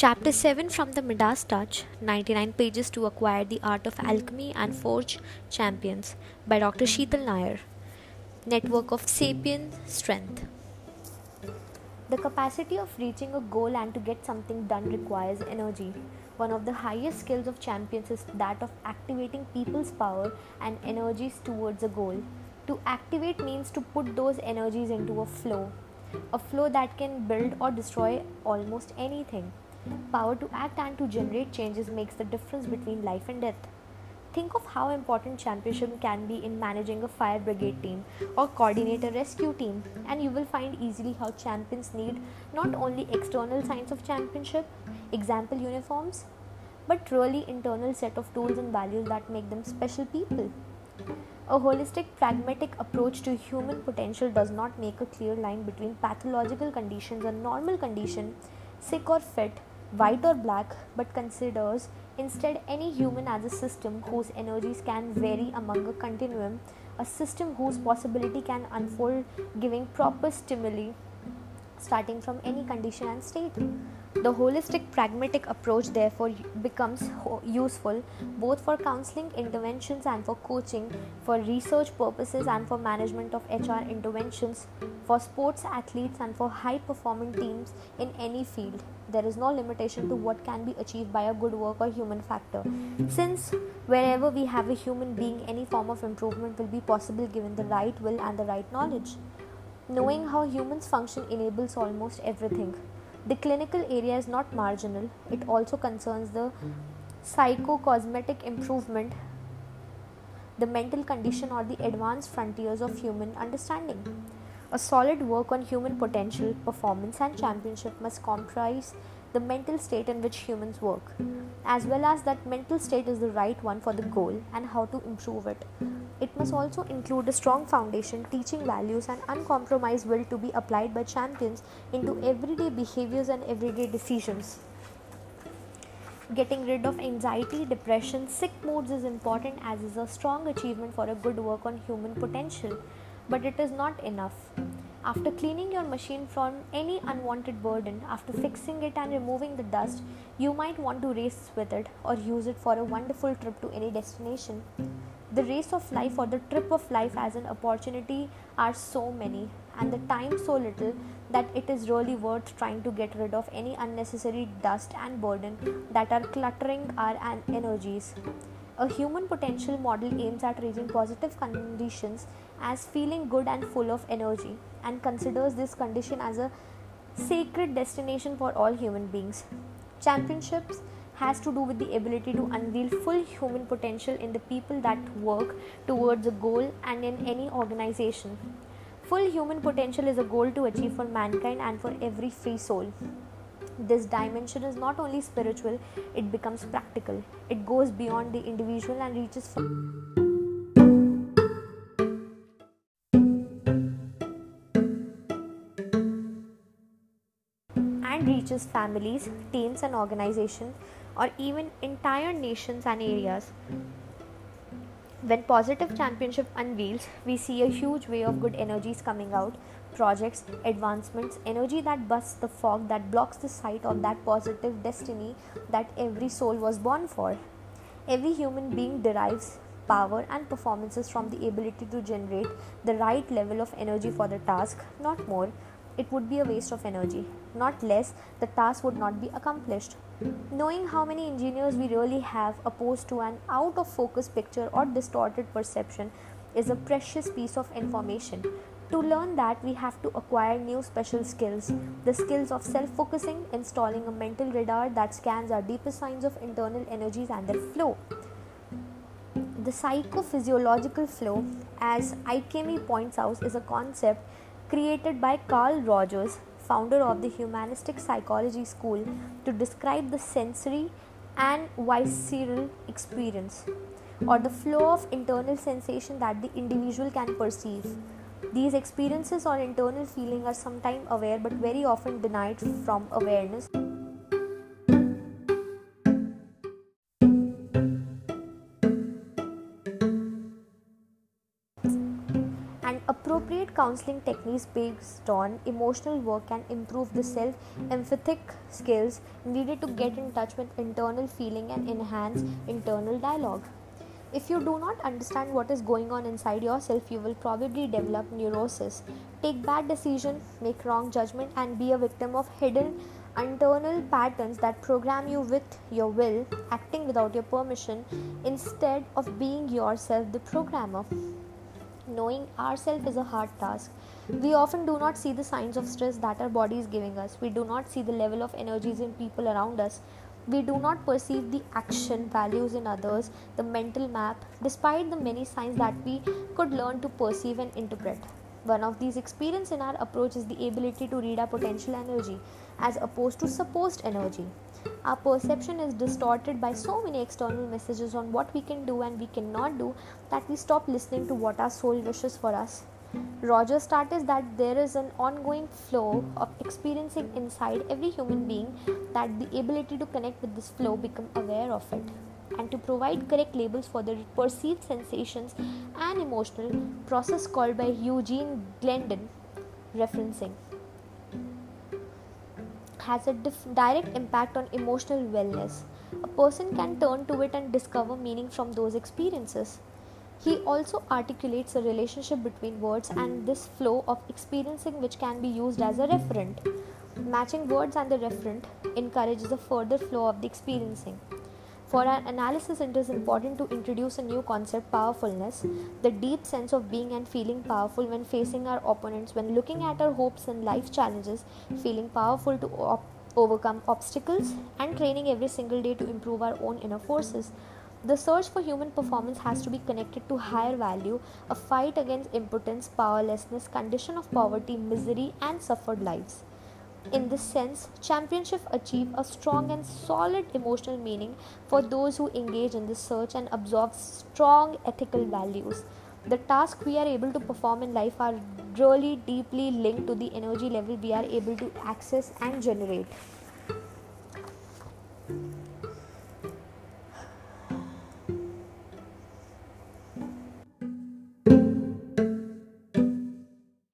Chapter 7 from the Midas Touch 99 pages to acquire the art of alchemy and forge champions by Dr. Sheetal Nair. Network of sapient strength. The capacity of reaching a goal and to get something done requires energy. One of the highest skills of champions is that of activating people's power and energies towards a goal. To activate means to put those energies into a flow, a flow that can build or destroy almost anything. Power to act and to generate changes makes the difference between life and death. Think of how important championship can be in managing a fire brigade team or coordinate a rescue team, and you will find easily how champions need not only external signs of championship, example uniforms, but really internal set of tools and values that make them special people. A holistic, pragmatic approach to human potential does not make a clear line between pathological conditions and normal condition, sick or fit, white or black, but considers instead any human as a system whose energies can vary among a continuum, a system whose possibility can unfold, giving proper stimuli starting from any condition and state. The holistic pragmatic approach therefore becomes useful both for counseling interventions and for coaching, for research purposes and for management of HR interventions, for sports athletes and for high performing teams in any field. There is no limitation to what can be achieved by a good work or human factor. Since wherever we have a human being, any form of improvement will be possible given the right will and the right knowledge. Knowing how humans function enables almost everything. The clinical area is not marginal, it also concerns the psycho-cosmetic improvement, the mental condition, or the advanced frontiers of human understanding. A solid work on human potential, performance, and championship must comprise the mental state in which humans work, as well as that mental state is the right one for the goal and how to improve it. It must also include a strong foundation, teaching values, and uncompromised will to be applied by champions into everyday behaviors and everyday decisions. Getting rid of anxiety, depression, sick moods is important as is a strong achievement for a good work on human potential, but it is not enough. After cleaning your machine from any unwanted burden, after fixing it and removing the dust, you might want to race with it or use it for a wonderful trip to any destination. The race of life or the trip of life as an opportunity are so many, and the time so little that it is really worth trying to get rid of any unnecessary dust and burden that are cluttering our energies. A human potential model aims at reaching positive conditions as feeling good and full of energy and considers this condition as a sacred destination for all human beings. Championships has to do with the ability to unveil full human potential in the people that work towards a goal and in any organization. Full human potential is a goal to achieve for mankind and for every free soul. This dimension is not only spiritual, it becomes practical. It goes beyond the individual and reaches and reaches families, teams and organizations or even entire nations and areas. When positive championship unveils, we see a huge wave of good energies coming out projects, advancements, energy that busts the fog that blocks the sight of that positive destiny that every soul was born for. Every human being derives power and performances from the ability to generate the right level of energy for the task, not more. It would be a waste of energy. Not less, the task would not be accomplished. Knowing how many engineers we really have opposed to an out of focus picture or distorted perception is a precious piece of information. To learn that, we have to acquire new special skills the skills of self focusing, installing a mental radar that scans our deepest signs of internal energies and their flow. The psychophysiological flow, as Alchemy points out, is a concept created by Carl Rogers, founder of the Humanistic Psychology School, to describe the sensory and visceral experience or the flow of internal sensation that the individual can perceive. These experiences or internal feeling are sometimes aware but very often denied from awareness. Appropriate counseling techniques based on emotional work can improve the self empathic skills needed to get in touch with internal feeling and enhance internal dialogue. If you do not understand what is going on inside yourself, you will probably develop neurosis, take bad decisions, make wrong judgment, and be a victim of hidden internal patterns that program you with your will, acting without your permission, instead of being yourself the programmer. Knowing ourselves is a hard task. We often do not see the signs of stress that our body is giving us. We do not see the level of energies in people around us. We do not perceive the action values in others, the mental map, despite the many signs that we could learn to perceive and interpret. One of these experiences in our approach is the ability to read our potential energy as opposed to supposed energy. Our perception is distorted by so many external messages on what we can do and we cannot do that we stop listening to what our soul wishes for us. Rogers stated that there is an ongoing flow of experiencing inside every human being that the ability to connect with this flow become aware of it and to provide correct labels for the perceived sensations and emotional process called by Eugene Gendlin referencing has a dif- direct impact on emotional wellness. A person can turn to it and discover meaning from those experiences. He also articulates a relationship between words and this flow of experiencing, which can be used as a referent. Matching words and the referent encourages a further flow of the experiencing. For our analysis, it is important to introduce a new concept powerfulness, the deep sense of being and feeling powerful when facing our opponents, when looking at our hopes and life challenges, feeling powerful to op- overcome obstacles, and training every single day to improve our own inner forces. The search for human performance has to be connected to higher value, a fight against impotence, powerlessness, condition of poverty, misery, and suffered lives. In this sense, championships achieve a strong and solid emotional meaning for those who engage in the search and absorb strong ethical values. The tasks we are able to perform in life are really deeply linked to the energy level we are able to access and generate.